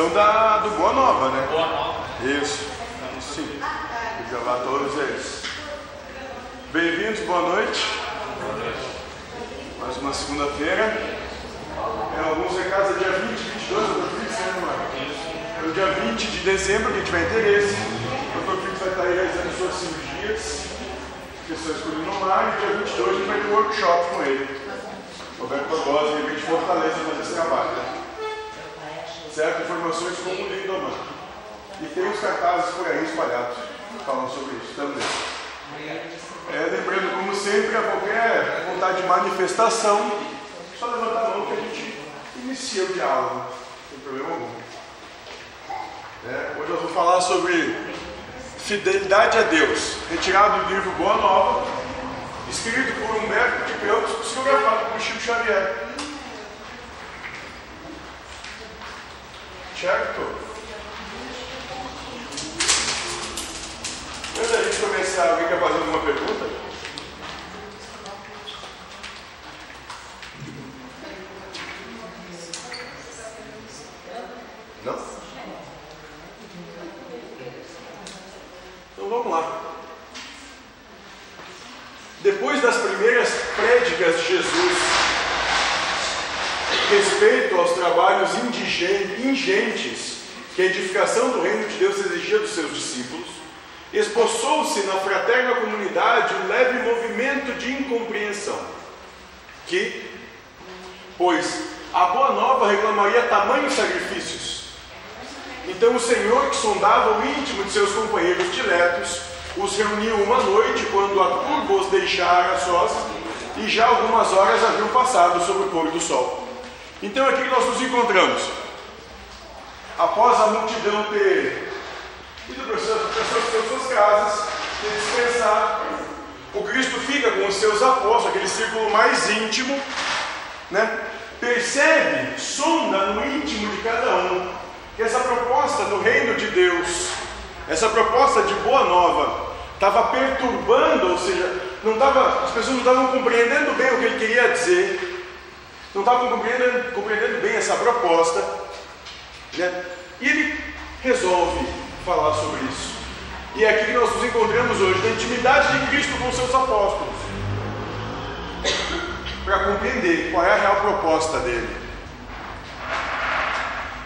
celebração da, do Boa Nova, né? Boa nova. Isso. Sim. Vou gravar todos eles. Bem-vindos, boa noite. Mais uma segunda-feira. É, alguns recados é dia 20, 22, eu tô fixo, né, mano? No dia 20 de dezembro, quem tiver interesse, o Dr. Fix vai estar aí realizando suas cirurgias, questões culinárias, e dia 22 a gente vai ter um workshop com ele. Roberto Barbosa, ele vem de Fortaleza fazer esse trabalho. Certo? Informações como lindo, mano. E tem os cartazes por aí espalhados falando sobre isso também. É, lembrando, como sempre, a qualquer vontade de manifestação, só levantar a mão que a gente inicia o diálogo, não tem problema algum. É, hoje eu vou falar sobre fidelidade a Deus, retirado do livro Boa Nova, escrito por Humberto de Campos, psicografado por Chico Xavier. Certo? Antes da gente começar, alguém quer fazer alguma pergunta? Não? Então vamos lá. Depois das primeiras prédicas de Jesus respeito aos trabalhos ingentes que a edificação do reino de Deus exigia dos seus discípulos, esboçou-se na fraterna comunidade um leve movimento de incompreensão, que, pois a boa nova reclamaria tamanhos sacrifícios. Então o Senhor, que sondava o íntimo de seus companheiros diletos, os reuniu uma noite quando a turba os deixara sós e já algumas horas haviam passado sobre o pôr do sol. Então aqui nós nos encontramos. Após a multidão ter ido para suas, suas casas, ter descansado, o Cristo fica com os seus apóstolos, aquele círculo mais íntimo, né? percebe, sonda no íntimo de cada um, que essa proposta do reino de Deus, essa proposta de boa nova, estava perturbando, ou seja, não tava, as pessoas não estavam compreendendo bem o que ele queria dizer, não estavam compreendendo, compreendendo bem essa proposta, né? e ele resolve falar sobre isso. E é aqui que nós nos encontramos hoje, na intimidade de Cristo com seus apóstolos, para compreender qual é a real proposta dele.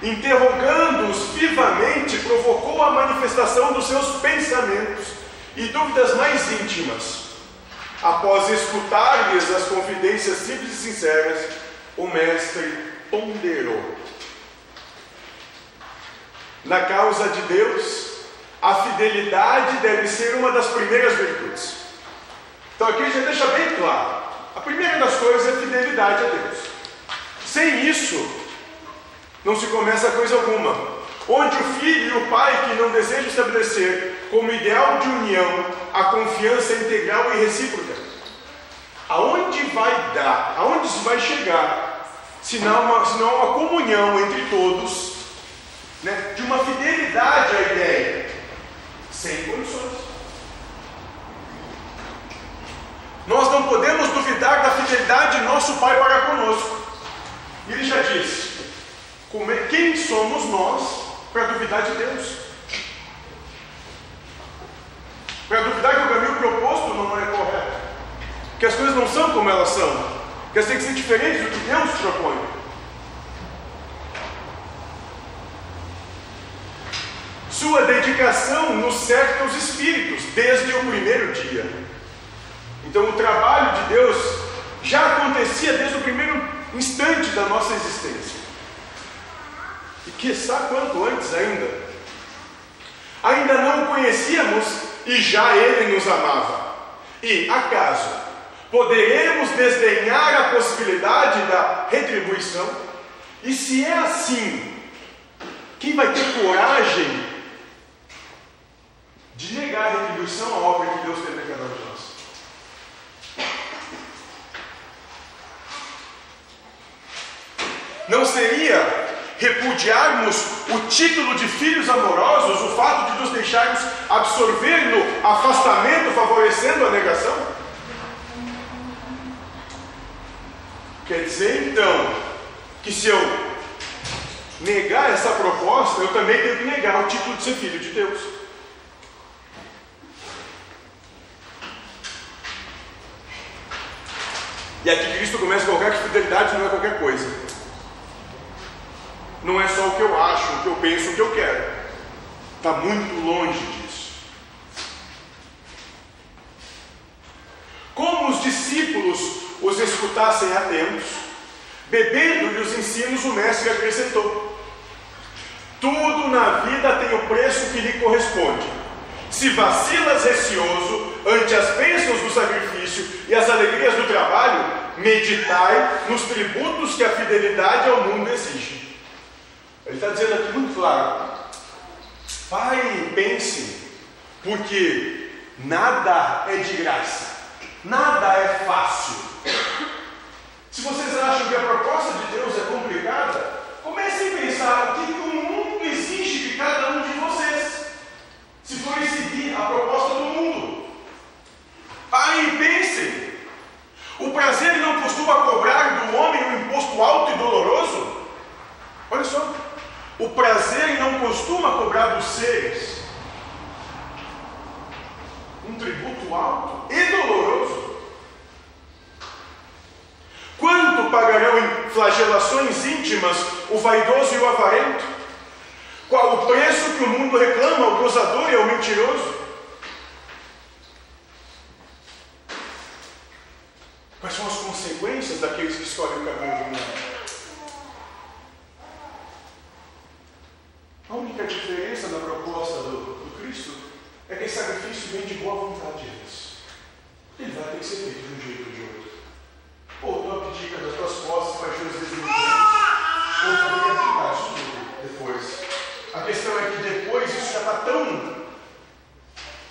Interrogando-os vivamente, provocou a manifestação dos seus pensamentos e dúvidas mais íntimas. Após escutar-lhes as confidências simples e sinceras, o Mestre ponderou. Na causa de Deus, a fidelidade deve ser uma das primeiras virtudes. Então aqui já deixa bem claro: a primeira das coisas é fidelidade a Deus. Sem isso, não se começa coisa alguma. Onde o filho e o pai que não desejam estabelecer como ideal de união a confiança integral e recíproca. Aonde vai dar, aonde se vai chegar, se não uma, uma comunhão entre todos, né, de uma fidelidade à ideia, sem condições. Nós não podemos duvidar da fidelidade de nosso Pai para conosco. Ele já disse: quem somos nós para duvidar de Deus? Para duvidar que o caminho proposto não é correto, que as coisas não são como elas são, que elas têm que ser diferentes do que Deus propõe. Sua dedicação nos cerca os espíritos desde o primeiro dia. Então, o trabalho de Deus já acontecia desde o primeiro instante da nossa existência. E que sabe quanto antes ainda. Ainda não o conhecíamos e já ele nos amava. E acaso poderemos desdenhar a possibilidade da retribuição? E se é assim, quem vai ter coragem de negar a retribuição à obra que Deus teve em cada de nós? Não seria repudiarmos o título de filhos amorosos, o fato de nos deixarmos absorver no afastamento, favorecendo a negação? Quer dizer então que se eu negar essa proposta, eu também tenho que negar o título de ser filho de Deus. E aqui Cristo começa a colocar que fidelidade não é qualquer coisa. Não é só o que eu acho, o que eu penso, o que eu quero. Está muito longe disso. Como os discípulos os escutassem atentos, bebendo-lhe os ensinos, o mestre acrescentou: Tudo na vida tem o preço que lhe corresponde. Se vacilas receoso ante as bênçãos do sacrifício e as alegrias do trabalho, meditai nos tributos que a fidelidade ao mundo exige. Ele está dizendo aqui muito claro: Pai, pense, porque nada é de graça, nada é fácil. Se vocês acham que a proposta de Deus é complicada, comecem a pensar o que o mundo exige de cada um de vocês. Se forem seguir a proposta do mundo. Pai, pensem. O prazer não costuma cobrar do homem um imposto alto e doloroso? Olha só. O prazer não costuma cobrar dos seres um tributo alto e doloroso. Pagarão em flagelações íntimas o vaidoso e o avarento? Qual o preço que o mundo reclama ao gozador e ao mentiroso? Quais são as consequências daqueles que escolhem o caminho do mundo? A única diferença da proposta do, do Cristo é que esse sacrifício vem de boa vontade de Deus. Ele vai ter que ser feito de um jeito ou de outro. Ou tu abdica das tuas posses, paixões desenvolvidas, ou tu vem abdicar isso tudo depois. A questão é que depois isso já está tão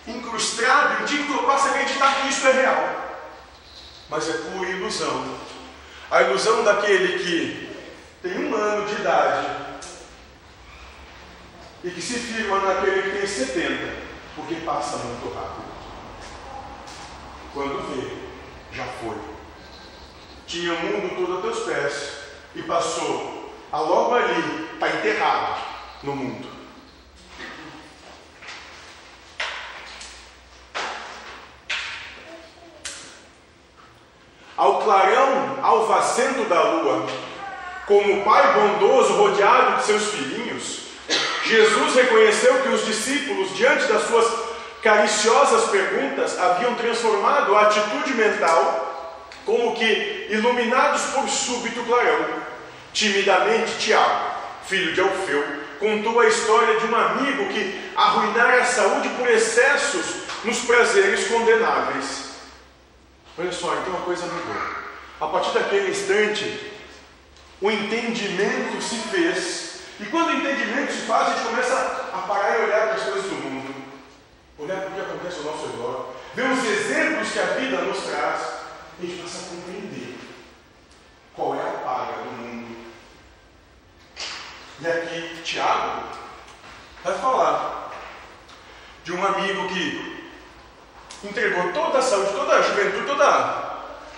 incrustado em ti que tu passa a isso é real. Mas é pura ilusão. A ilusão daquele que tem um ano de idade e que se firma naquele que tem 70, porque passa muito rápido. Quando vê, já foi. Tinha o mundo todo a teus pés e passou a logo ali, está enterrado no mundo. Ao clarão alvacento da lua, como pai bondoso rodeado de seus filhinhos, Jesus reconheceu que os discípulos, diante das suas cariciosas perguntas, haviam transformado a atitude mental, como que iluminados por súbito clarão. Timidamente, Tiago, filho de Alfeu, contou a história de um amigo que arruinara a saúde por excessos nos prazeres condenáveis. Olha só, então a coisa mudou. A partir daquele instante, o entendimento se fez. E quando o entendimento se faz, a gente começa a parar e olhar para as coisas do mundo, olhar para o que acontece ao nosso redor, ver os exemplos que a vida nos traz, e a gente passa a compreender qual é a paga do mundo. E aqui, Tiago vai falar de um amigo que entregou toda a saúde, toda a juventude, toda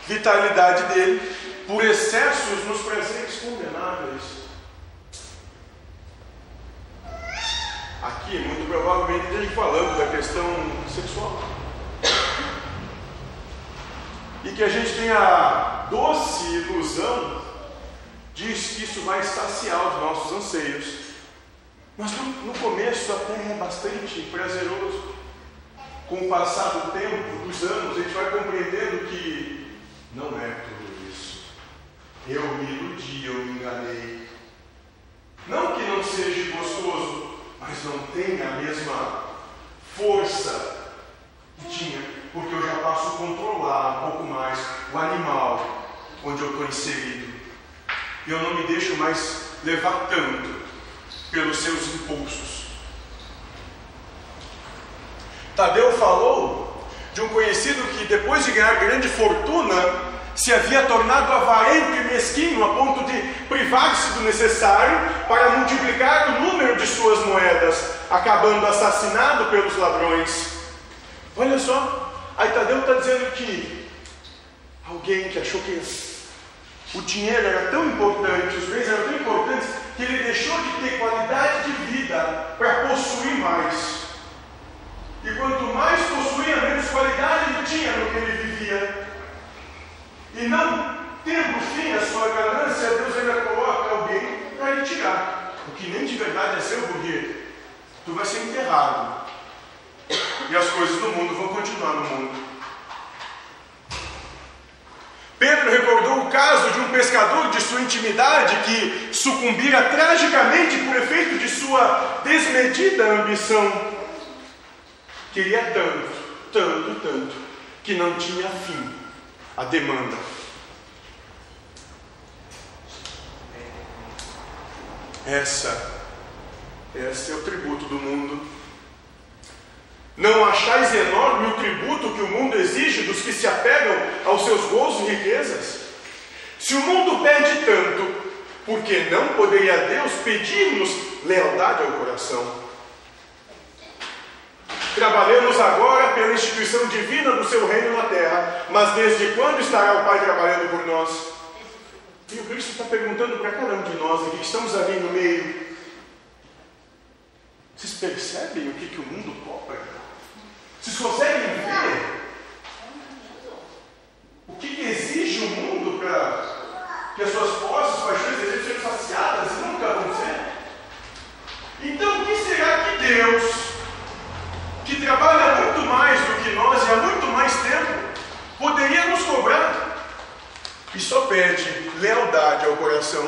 vitalidade dele por excessos nos presentes condenáveis. aqui, muito provavelmente, gente falando da questão sexual. E que a gente tem a doce ilusão de que isso vai saciar os nossos anseios. Mas no, começo até é bastante prazeroso. Com o passar do tempo, dos anos, a gente vai compreendendo que não é tudo isso. Eu me iludi, eu me enganei. Não que não seja gostoso, mas não tem a mesma força que tinha, porque eu já passo a controlar um pouco mais o animal onde eu estou inserido. Eu não me deixo mais levar tanto pelos seus impulsos. Tadeu falou de um conhecido que, depois de ganhar grande fortuna, se havia tornado avarento e mesquinho a ponto de privar-se do necessário para multiplicar o número de suas moedas, acabando assassinado pelos ladrões. Olha só, aí Tadeu está dizendo que alguém que achou que o dinheiro era tão importante, os bens eram tão importantes, que ele deixou de ter qualidade de vida para possuir mais. E quanto mais possuía, menos qualidade ele tinha no que ele vivia. E não tendo fim a sua ganância, Deus ainda coloca alguém para lhe tirar. O que nem de verdade é seu, porque tu vai ser enterrado. E as coisas do mundo vão continuar no mundo. Pedro recordou o caso de um pescador de sua intimidade que sucumbira tragicamente por efeito de sua desmedida ambição. Queria tanto, tanto, tanto, que não tinha fim a demanda. Essa, esse é o tributo do mundo. Não achais enorme o tributo que o mundo exige dos que se apegam aos seus gozos e riquezas? Se o mundo pede tanto, por que não poderia Deus pedir-nos lealdade ao coração? Trabalhamos agora pela instituição divina do seu reino na terra, mas desde quando estará o Pai trabalhando por nós? E o Cristo está perguntando para cada um de nós aqui, que estamos ali no meio. Vocês percebem o que, que o mundo cobra? Vocês conseguem ver o que, que exige o mundo para que as suas posses, paixões, desejos sejam saciadas e nunca vão ser? Então, o que será que Deus, que trabalha muito mais do que nós e há muito mais tempo, poderia nos cobrar? E só pede lealdade ao coração.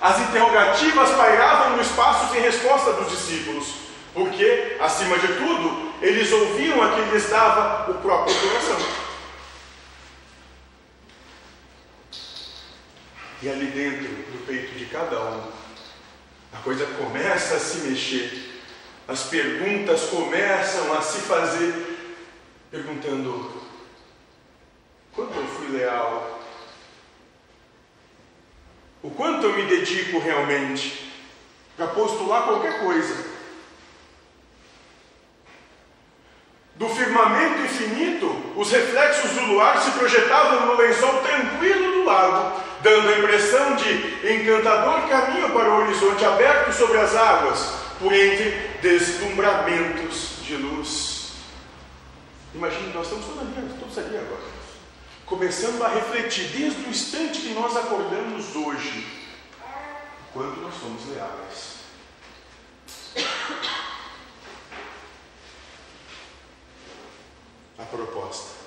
As interrogativas pairavam no espaço sem resposta dos discípulos, porque, acima de tudo, eles ouviam a quem lhes dava o próprio coração. E ali dentro do peito de cada um, a coisa começa a se mexer, as perguntas começam a se fazer, perguntando: quanto eu fui leal? O quanto eu me dedico realmente para postular qualquer coisa? Do firmamento infinito, os reflexos do luar se projetavam no lençol tranquilo do lago, dando a impressão de encantador caminho para o horizonte aberto sobre as águas, por entre deslumbramentos de luz. Imagine, nós estamos todos aqui, todos aqui agora, começando a refletir desde o instante que nós acordamos hoje, quanto nós somos leais. A proposta.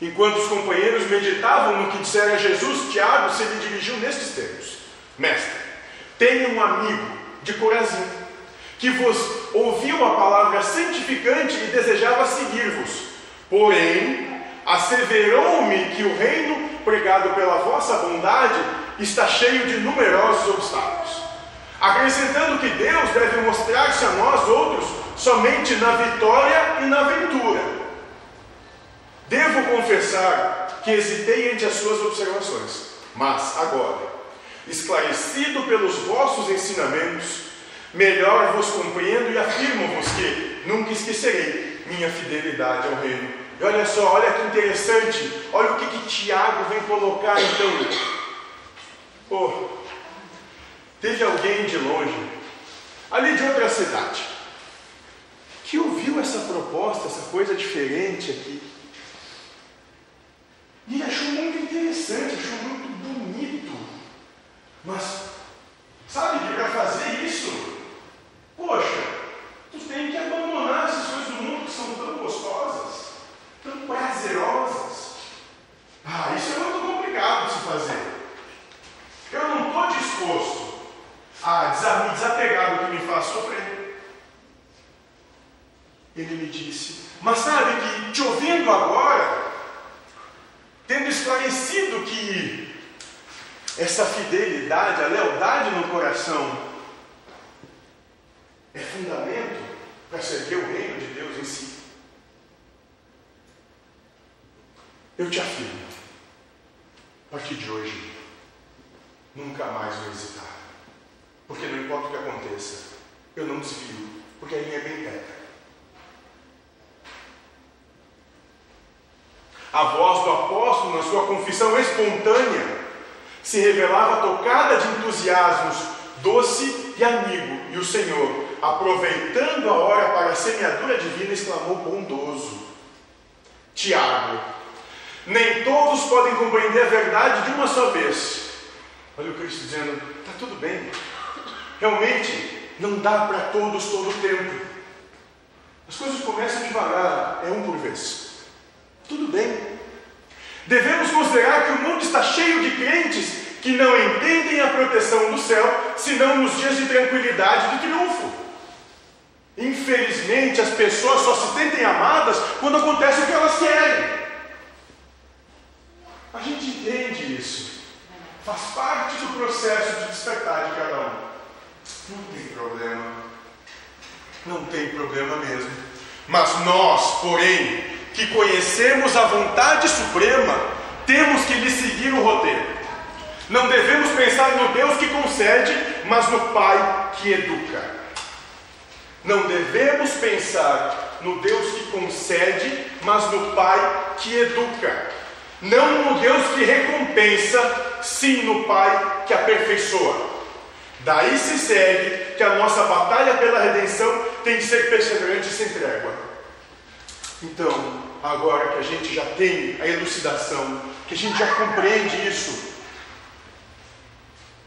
Enquanto os companheiros meditavam no que dissera Jesus, Tiago se lhe dirigiu nestes termos: Mestre, tenho um amigo de Corazim que vos ouviu a palavra santificante e desejava seguir-vos. Porém, asseverou-me que o reino pregado pela vossa bondade está cheio de numerosos obstáculos. Acrescentando que Deus deve mostrar-se a nós outros somente na vitória e na ventura. Devo confessar que hesitei entre as suas observações, mas agora, esclarecido pelos vossos ensinamentos, melhor vos compreendo e afirmo-vos que nunca esquecerei minha fidelidade ao reino. E olha só, olha que interessante, olha o que, que Tiago vem colocar então. Oh, teve alguém de longe, ali de outra cidade, que ouviu essa proposta, essa coisa diferente aqui, e achou muito interessante, achou muito bonito, mas sabe que para fazer isso, poxa, tu tem que abandonar essas coisas do mundo que são tão gostosas, tão prazerosas. Ah, isso é muito complicado de se fazer. Eu não estou disposto a me desapegar do que me faz sofrer. Ele me disse, mas sabe que te ouvindo agora, tendo esclarecido que essa fidelidade, a lealdade no coração é fundamento para servir o reino de Deus em si. Eu te afirmo, a partir de hoje, nunca mais vou hesitar. Porque não importa o que aconteça, eu não desvio, porque a linha é bem reta. A voz do apóstolo, na sua confissão espontânea, se revelava tocada de entusiasmos, doce e amigo, e o Senhor, aproveitando a hora para a semeadura divina, exclamou bondoso: Tiago, nem todos podem compreender a verdade de uma só vez. Olha o Cristo dizendo: está tudo bem. Realmente, não dá para todos todo o tempo. As coisas começam devagar, é um por vez. Tudo bem. Devemos considerar que o mundo está cheio de crentes que não entendem a proteção do céu, senão nos dias de tranquilidade e de triunfo. Infelizmente, as pessoas só se sentem amadas quando acontece o que elas querem. A gente entende isso. Faz parte do processo de despertar de cada um. Não tem problema. Não tem problema mesmo. Mas nós, porém, que conhecemos a vontade suprema, temos que lhe seguir o roteiro. Não devemos pensar no Deus que concede, mas no Pai que educa. Não devemos pensar no Deus que concede, mas no Pai que educa. Não no Deus que recompensa, sim no Pai que aperfeiçoa. Daí se segue que a nossa batalha pela redenção tem de ser perseverante e sem trégua. Então, agora que a gente já tem a elucidação, que a gente já compreende isso,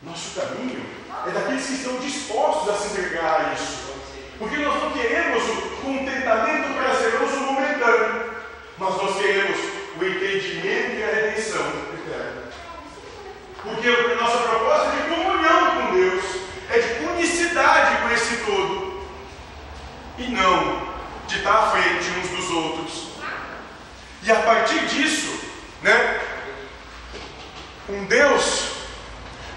nosso caminho é daqueles que estão dispostos a se entregar a isso. Porque nós não queremos o contentamento prazeroso momentâneo, mas nós queremos o entendimento e a redenção eterna. Porque a nossa proposta é de comunhão com Deus, é de unicidade com esse todo, e não de estar à frente uns dos outros. E a partir disso, né, um Deus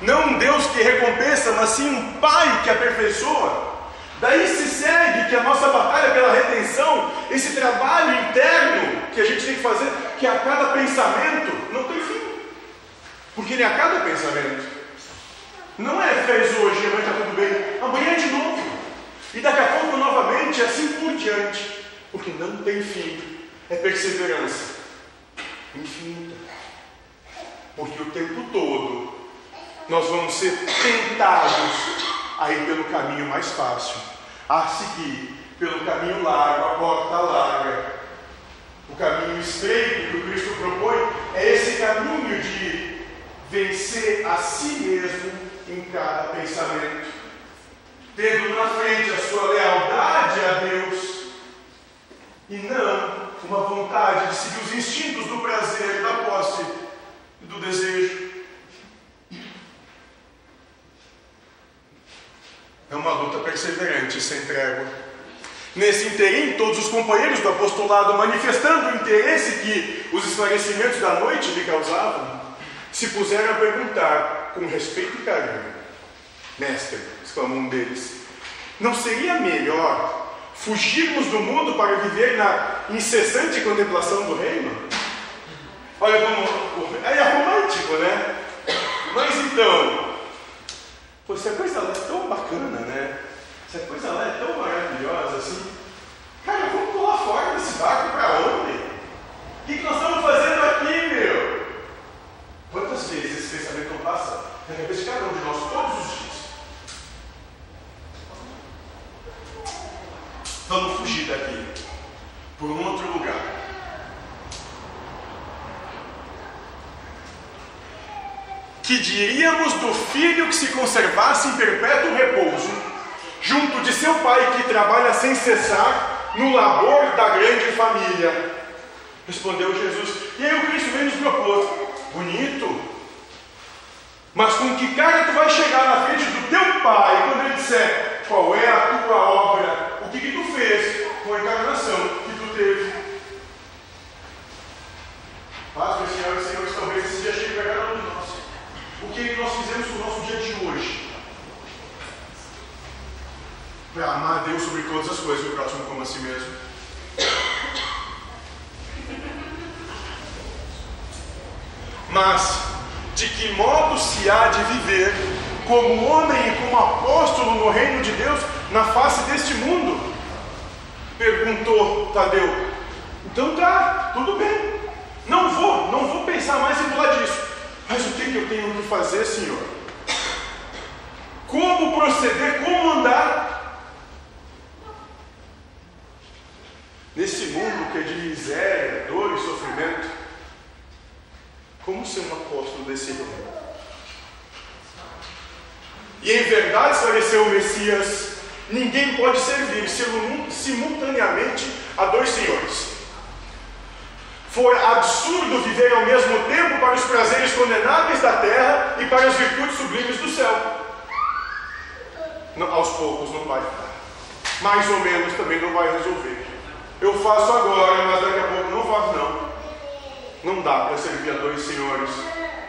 não um Deus que recompensa, mas sim um Pai que aperfeiçoa. Daí se segue que a nossa batalha pela redenção, esse trabalho interno que a gente tem que fazer, que a cada pensamento não tem fim. Porque ele a cada pensamento. Não é fez hoje, amanhã está tudo bem. Amanhã é de novo. E daqui a pouco novamente, assim por diante. Porque não tem fim. É perseverança infinita. Porque o tempo todo nós vamos ser tentados a ir pelo caminho mais fácil, a seguir pelo caminho largo, a porta larga. O caminho estreito que o Cristo propõe é esse caminho de vencer a si mesmo em cada pensamento, tendo na frente a sua lealdade a Deus e não uma vontade de seguir os instintos do prazer, da posse e do desejo. É uma luta perseverante, sem trégua. Nesse interim, todos os companheiros do apostolado, manifestando o interesse que os esclarecimentos da noite lhe causavam, se puseram a perguntar com respeito e carinho: Mestre, exclamou um deles, não seria melhor fugirmos do mundo para viver na incessante contemplação do reino? Olha como. Aí é romântico, né? Mas então, Pô, se a coisa lá é tão bacana, né? Se a coisa lá é tão maravilhosa assim, cara, vamos pular fora desse barco para onde? O que, que nós estamos fazendo aqui, meu? Quantas vezes esse pensamento não passa na cabeça de cada um de nós todos os dias? Vamos fugir daqui por um outro lugar. que diríamos do filho que se conservasse em perpétuo repouso, junto de seu pai que trabalha sem cessar no labor da grande família? Respondeu Jesus. E aí o Cristo vem nos propor: bonito, mas com que cara tu vai chegar na frente do teu pai quando ele disser qual é a tua obra, o que, que tu fez com a encarnação que tu teve? Paz, meus senhores e senhores, talvez esse dia chegue para cada um de nós o que nós fizemos no nosso dia de hoje. Para amar a Deus sobre todas as coisas e o próximo como a si mesmo. Mas, de que modo se há de viver como homem e como apóstolo no reino de Deus na face deste mundo? Perguntou Tadeu. Então tá, tudo bem. Não vou, não vou pensar mais em pular disso. Mas o que, que eu tenho que fazer, Senhor? Como proceder, como andar? Nesse mundo que é de miséria, dor e sofrimento, como ser um apóstolo desse reino? E em verdade esclareceu o Messias: ninguém pode servir simultaneamente a dois senhores. For absurdo viver ao mesmo tempo para os prazeres condenáveis da terra e para as virtudes sublimes do céu. Não, aos poucos não vai Mais ou menos também não vai resolver. Eu faço agora, mas daqui a pouco não faço não. Não dá para servir a dois senhores.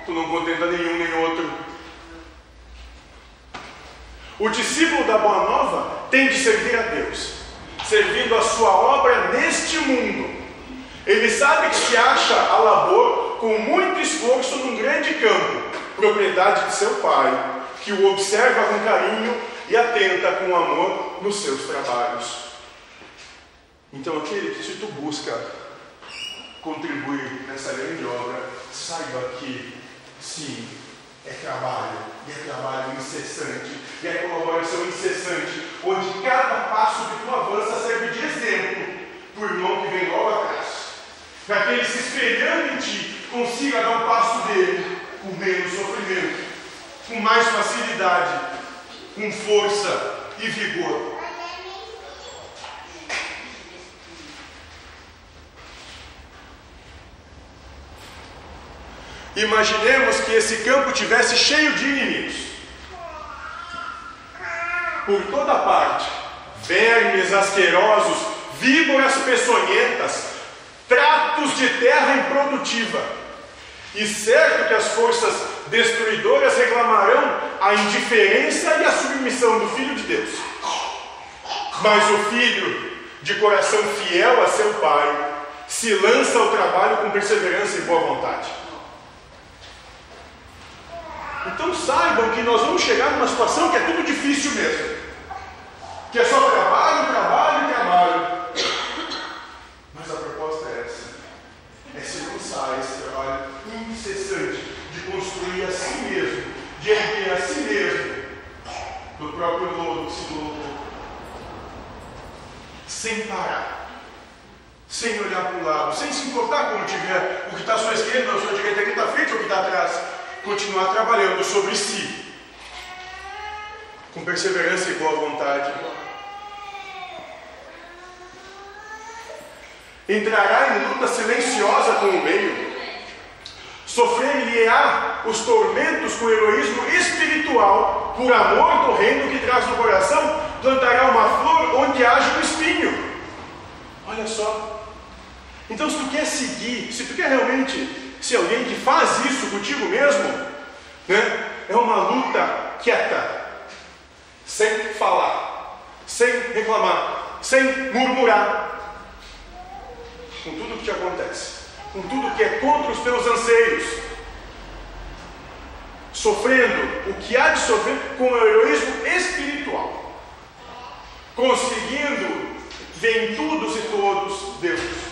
Tu não contenta nenhum nem outro. O discípulo da Boa Nova tem de servir a Deus, servindo a sua obra neste mundo. Ele sabe que se acha a labor com muito esforço num grande campo, propriedade de seu pai, que o observa com carinho e atenta com amor nos seus trabalhos. Então, aquele que se tu busca contribuir nessa grande obra, saiba que sim, é trabalho, e é trabalho incessante, e é colaboração incessante, onde cada passo que tu avança serve de exemplo para o irmão que vem logo atrás, para que ele se espelhando em ti consiga dar o passo dele com menos sofrimento, com mais facilidade, com força e vigor. Imaginemos que esse campo tivesse cheio de inimigos. Por toda parte, vermes asquerosos, víboras peçonhentas, tratos de terra improdutiva. E certo que as forças destruidoras reclamarão a indiferença e a submissão do Filho de Deus. Mas o filho, de coração fiel a seu pai, se lança ao trabalho com perseverança e boa vontade. Então saibam que nós vamos chegar numa situação que é tudo difícil mesmo. Que é só trabalho, trabalho, trabalho. Mas a proposta é essa. É lançar esse trabalho incessante de construir a si mesmo, de erguer a si mesmo do próprio lodo que se colocou. Sem parar. Sem olhar para o lado, sem se importar como tiver o que está à sua esquerda, à sua direita, o que está frente ou o que está atrás continuar trabalhando sobre si, com perseverança e boa vontade. Entrará em luta silenciosa com o meio, sofrer-lhe-á os tormentos com heroísmo espiritual, por amor do reino que traz no coração, plantará uma flor onde haja um espinho. Olha só. Então, se tu quer seguir, se tu quer realmente se alguém que faz isso contigo mesmo, né, é uma luta quieta, sem falar, sem reclamar, sem murmurar, com tudo que te acontece, com tudo que é contra os teus anseios, sofrendo o que há de sofrer com o heroísmo espiritual, conseguindo ver em todos e todos Deus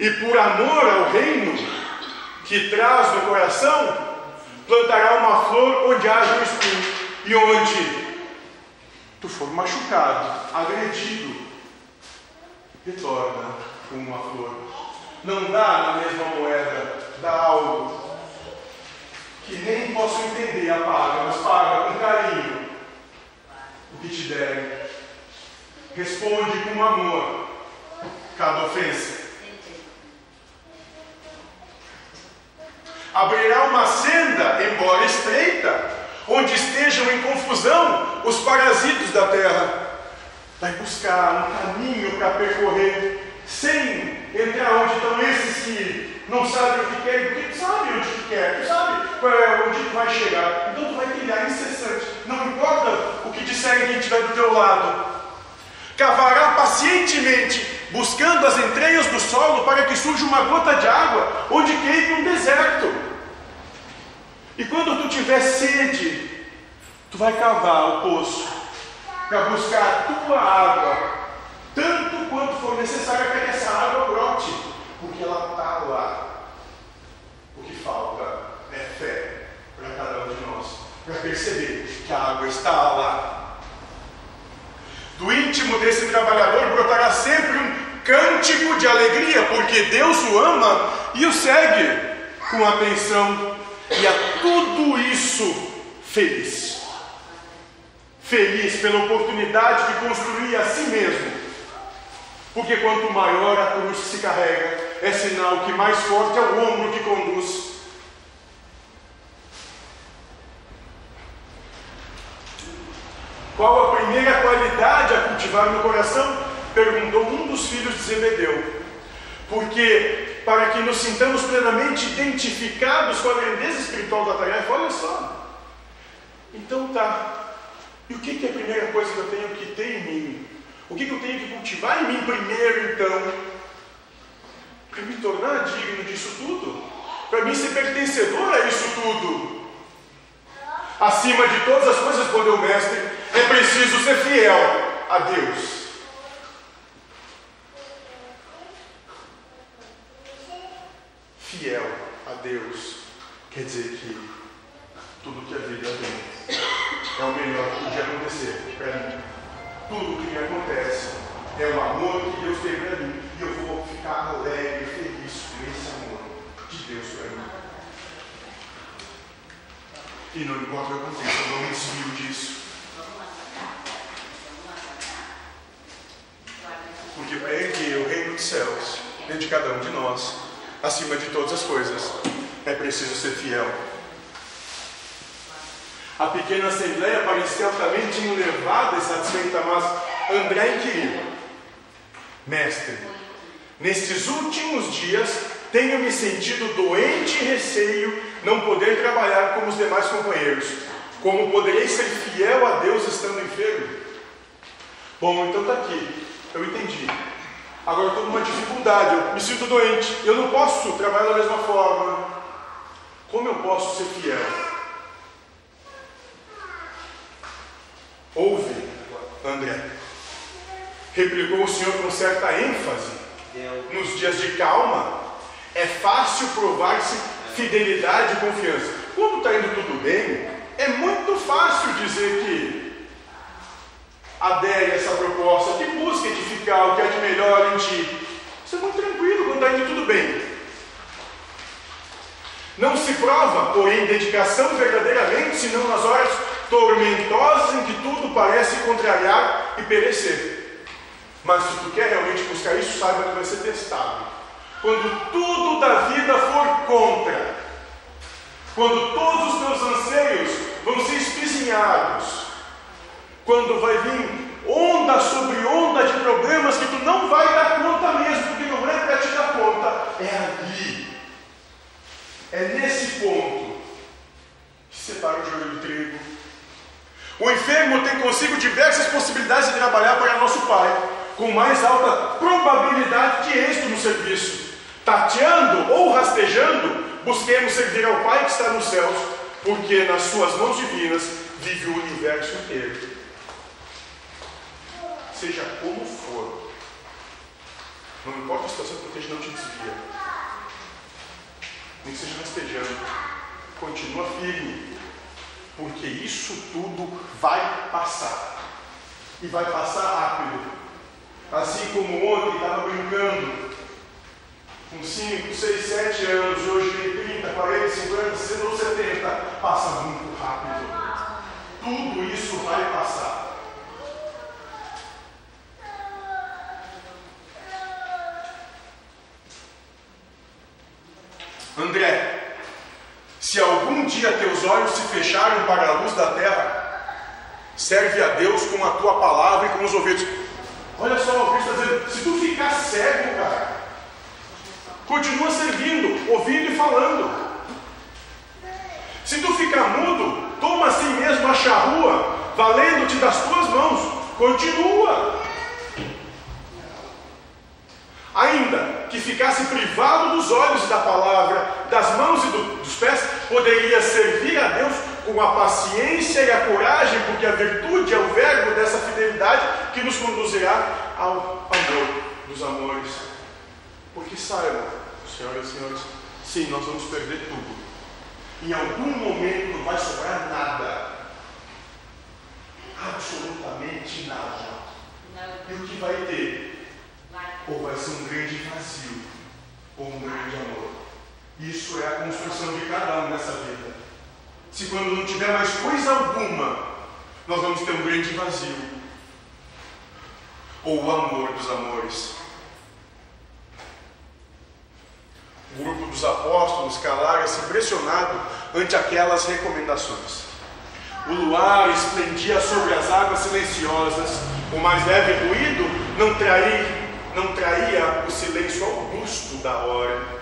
e por amor ao reino que traz no coração, plantará uma flor onde haja um espinho e onde tu for machucado, agredido, retorna com uma flor. Não dá na mesma moeda, dá algo que nem posso entender a paga, mas paga com carinho o que te derem. Responde com amor cada ofensa. Abrirá uma senda, embora estreita, onde estejam em confusão os parasitos da terra. Vai buscar um caminho para percorrer, sem entrar onde estão esses que não sabem o que querem, porque tu sabe onde tu quer, tu sabe é, onde tu vai chegar. Então tu vai trilhar incessante, não importa o que disserem quem estiver do teu lado. Cavará pacientemente buscando as entranhas do solo para que surja uma gota de água onde queime um deserto. E quando tu tiver sede, tu vai cavar o poço para buscar a tua água, tanto quanto for necessário para que essa água brote. porque ela está lá. O que falta é fé para cada um de nós, para perceber que a água está lá. Do íntimo desse trabalhador brotará sempre um cântico de alegria, porque Deus o ama e o segue com atenção e a tudo isso feliz. Feliz pela oportunidade de construir a si mesmo. Porque quanto maior a cruz que se carrega, é sinal que mais forte é o ombro que conduz. Qual a primeira qualidade a cultivar no coração? Perguntou um dos filhos de Zebedeu. Porque, para que nos sintamos plenamente identificados com a grandeza espiritual da tarefa, olha só. Então tá. E o que, que é a primeira coisa que eu tenho que ter em mim? O que, que eu tenho que cultivar em mim primeiro, então? Para me tornar digno disso tudo? Para mim ser pertencedor a isso tudo? Acima de todas as coisas, quando eu mestre, é preciso ser fiel a Deus. Fiel a Deus quer dizer que tudo que a vida tem é o melhor que podia acontecer para mim. Tudo que me acontece é o amor que Deus tem para mim e eu vou ficar alegre, feliz com esse amor de Deus para mim. E não importa o que aconteça, eu não me desvio disso. Porque para erguer o reino dos céus dentro de cada um de nós, acima de todas as coisas, é preciso ser fiel. A pequena assembleia parecia altamente enlevada e satisfeita, mas André inquiriu: Mestre, nestes últimos dias tenho me sentido doente e receio não poder trabalhar como os demais companheiros. Como poderei ser fiel a Deus estando enfermo? Bom, então está aqui. Eu entendi. Agora estou numa dificuldade, eu me sinto doente, eu não posso trabalhar da mesma forma. Como eu posso ser fiel? Ouve, André. Replicou o Senhor com certa ênfase. Nos dias de calma, é fácil provar-se fidelidade e confiança. Quando está indo tudo bem, é muito fácil dizer que adere a essa proposta, que busca edificar o que é de melhor em ti. Isso é muito tranquilo quando está indo tudo bem. Não se prova, porém, dedicação verdadeiramente, senão nas horas tormentosas em que tudo parece contrariar e perecer. Mas se tu quer realmente buscar isso, saiba que vai ser testado. Quando tudo da vida for contra, quando todos os teus anseios vão ser espizinhados, quando vai vir onda sobre onda de problemas que tu não vai dar conta mesmo, porque não é para te dar conta, é ali, é nesse ponto que separa o joio do trigo o enfermo tem consigo diversas possibilidades de trabalhar para nosso Pai, com mais alta probabilidade de êxito no serviço. Tateando ou rastejando, busquemos servir ao Pai que está nos céus, porque nas suas mãos divinas vive o universo inteiro. Seja como for, não importa a situação que proteja, não te desvia. Nem que seja rastejando, continua firme porque isso tudo vai passar. E vai passar rápido. Assim como ontem estava brincando, com 5, 6, 7 anos, hoje tem 30, 40, 50, 60 ou 70, passa muito rápido. Tudo isso vai passar. André, se algum dia teus olhos se fecharem para a luz da terra, serve a Deus com a tua palavra e com os ouvidos. Olha só o que está dizendo: se tu ficar cego, cara, continua servindo, ouvindo e falando. Se tu ficar mudo, toma assim mesmo a charrua, valendo-te das tuas mãos, continua. Ainda que ficasse privado dos olhos e da palavra, das mãos e do, dos pés, poderia servir a Deus com a paciência e a coragem, porque a virtude é o verbo dessa fidelidade que nos conduzirá ao amor dos amores. Porque saibam, senhoras e senhores, sim, nós vamos perder tudo. Em algum momento não vai sobrar nada. Absolutamente nada. E o que vai ter? Ou vai ser um grande vazio, ou um grande amor. Isso é a construção de cada um nessa vida. Se quando não tiver mais coisa alguma, nós vamos ter um grande vazio. Ou o amor dos amores. O grupo dos apóstolos calara-se impressionado ante aquelas recomendações. O luar esplendia sobre as águas silenciosas, o mais leve ruído não traía, não traía o silêncio augusto da hora.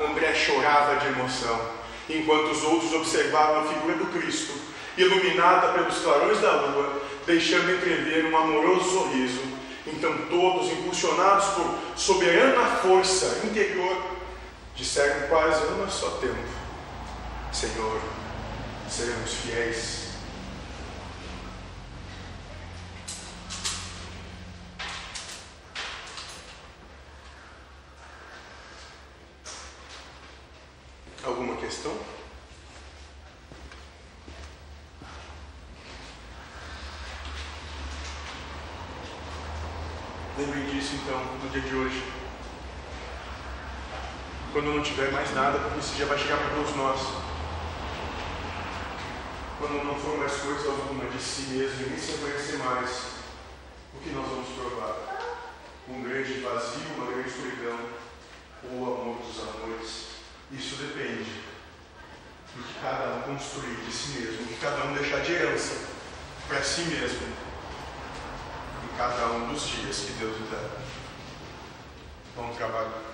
André chorava de emoção, enquanto os outros observavam a figura do Cristo, iluminada pelos clarões da lua, deixando entrever um amoroso sorriso. Então todos, impulsionados por soberana força interior, disseram quase a um só tempo: Senhor, seremos fiéis. Alguma questão? Lembrem disso então no dia de hoje. Quando não tiver mais nada, porque esse dia vai chegar para todos nós. Quando não for mais coisa alguma de si mesmo e nem se conhecer mais, o que nós vamos provar? Um grande vazio, uma grande escuridão, ou o amor dos amores. Isso depende do que cada um construir de si mesmo, do que cada um deixar de herança para si mesmo cada um dos dias que Deus lhe dá. Bom trabalho.